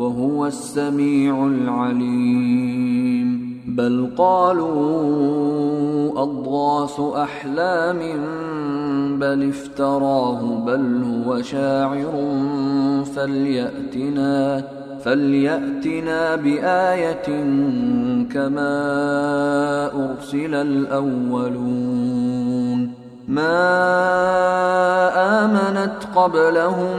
وهو السميع العليم. بل قالوا أضغاث أحلام بل افتراه بل هو شاعر فليأتنا فليأتنا بآية كما أرسل الأولون. ما آمنت قبلهم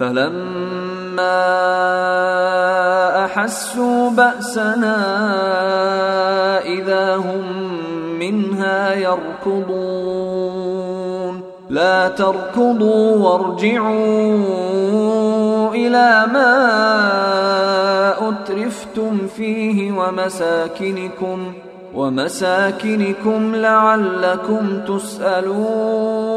فلما أحسوا بأسنا إذا هم منها يركضون. لا تركضوا وارجعوا إلى ما أترفتم فيه ومساكنكم ومساكنكم لعلكم تسألون.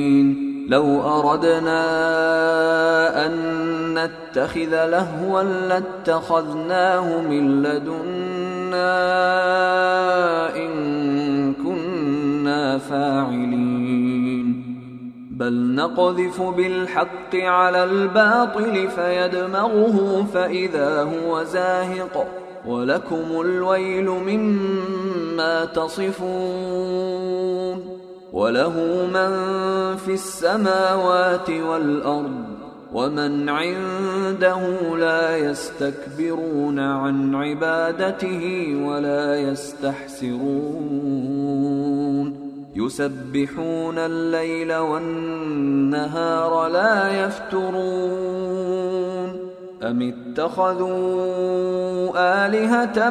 لو أردنا أن نتخذ لهوا لاتخذناه من لدنا إن كنا فاعلين. بل نقذف بالحق على الباطل فيدمغه فإذا هو زاهق. ولكم الويل مما تصفون. وله من في السماوات والأرض ومن عنده لا يستكبرون عن عبادته ولا يستحسرون. يسبحون الليل والنهار لا يفترون. أم اتخذوا آلهة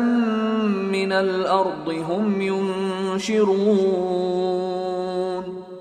من الأرض هم ينشرون؟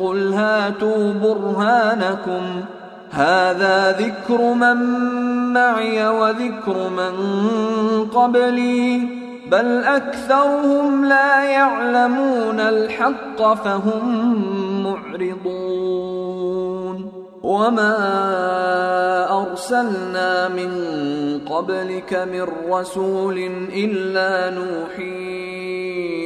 قل هاتوا برهانكم هذا ذكر من معي وذكر من قبلي بل أكثرهم لا يعلمون الحق فهم معرضون وما أرسلنا من قبلك من رسول إلا نوحي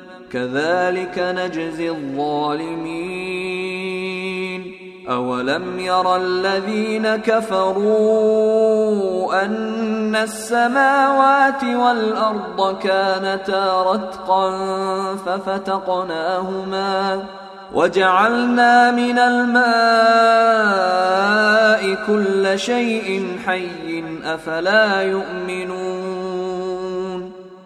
كذلك نجزي الظالمين. أولم ير الذين كفروا أن السماوات والأرض كانتا رتقا ففتقناهما وجعلنا من الماء كل شيء حي أفلا يؤمنون.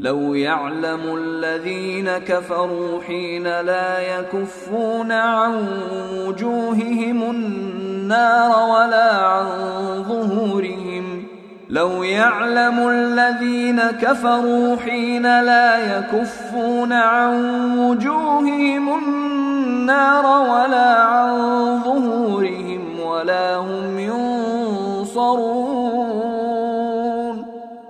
لو يعلم الذين كفروا حين لا يكفون عن وجوههم النار ولا عن ظهورهم لو يعلم الذين كفروا حين لا يكفون عن وجوههم النار ولا عن ظهورهم ولا هم ينصرون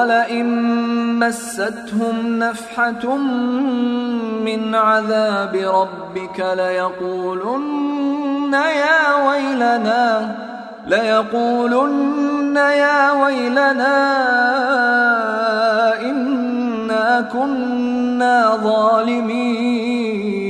ولئن مستهم نفحة من عذاب ربك ليقولن يا ويلنا ليقولن يا ويلنا إنا كنا ظالمين.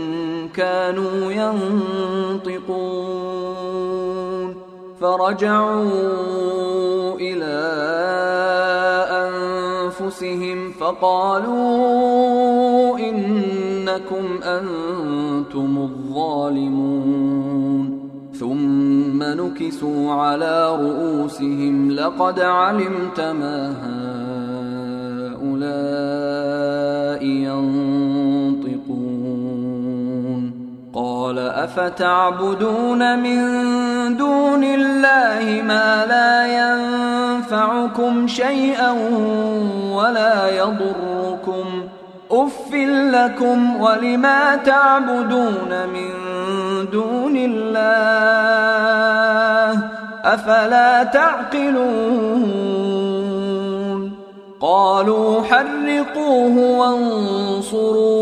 كانوا ينطقون فرجعوا إلى أنفسهم فقالوا إنكم أنتم الظالمون ثم نكسوا على رؤوسهم لقد علمت ما هؤلاء ينطقون قال أفتعبدون من دون الله ما لا ينفعكم شيئا ولا يضركم. اف لكم ولما تعبدون من دون الله افلا تعقلون؟ قالوا حرقوه وانصروا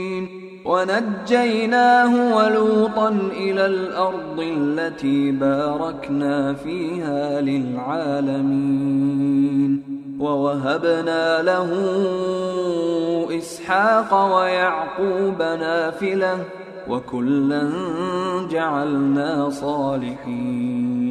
ونجيناه ولوطا إلى الأرض التي باركنا فيها للعالمين. ووهبنا له إسحاق ويعقوب نافلة وكلا جعلنا صالحين.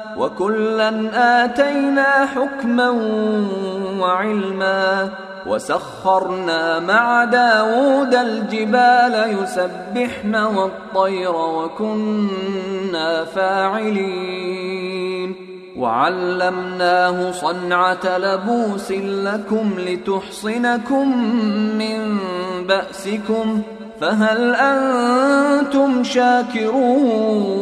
وكلا آتينا حكما وعلما وسخرنا مع داود الجبال يسبحن والطير وكنا فاعلين وعلمناه صنعة لبوس لكم لتحصنكم من بأسكم فهل أنتم شاكرون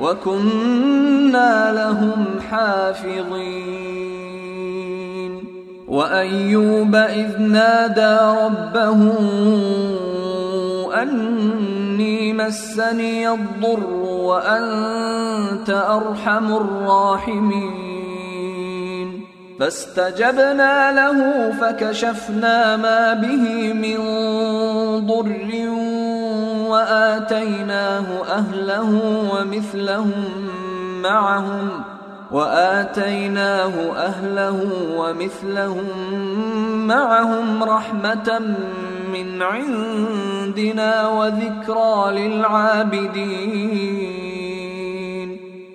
وكنا لهم حافظين. وأيوب إذ نادى ربه أني مسني الضر وأنت أرحم الراحمين. فاستجبنا له فكشفنا ما به من ضر وآتيناه أهله ومثلهم معهم وآتيناه أهله ومثلهم معهم رحمة من عندنا وذكرى للعابدين.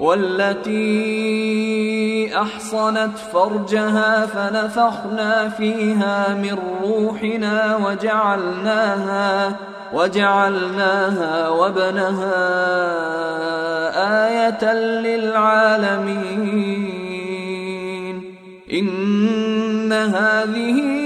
والتي أحصنت فرجها فنفخنا فيها من روحنا وجعلناها وجعلناها وابنها آية للعالمين. إن هذه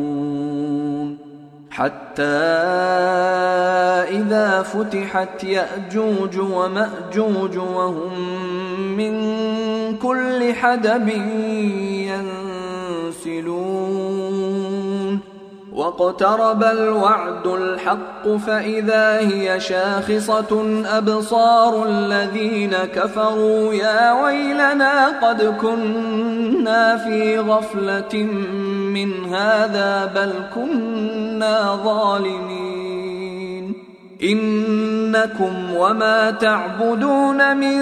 حتى إذا فتحت يأجوج ومأجوج وهم من كل حدب ينسلون. واقترب الوعد الحق فإذا هي شاخصة أبصار الذين كفروا يا ويلنا قد كنا في غفلة من هذا بل كنا ظالمين إنكم وما تعبدون من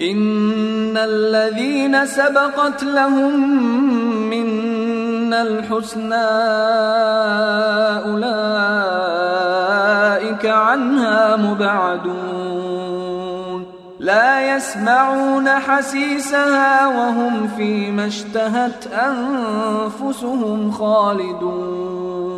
إن الذين سبقت لهم منا الحسنى أولئك عنها مبعدون لا يسمعون حسيسها وهم فيما اشتهت أنفسهم خالدون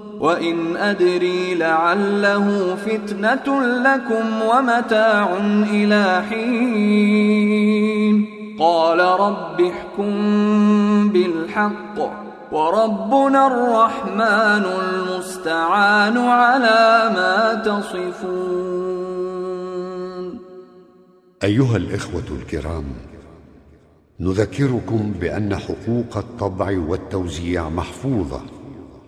وان ادري لعله فتنه لكم ومتاع إلى حين قال رب احكم بالحق وربنا الرحمن المستعان على ما تصفون أيها الإخوة الكرام نذكركم بأن حقوق الطبع والتوزيع محفوظة.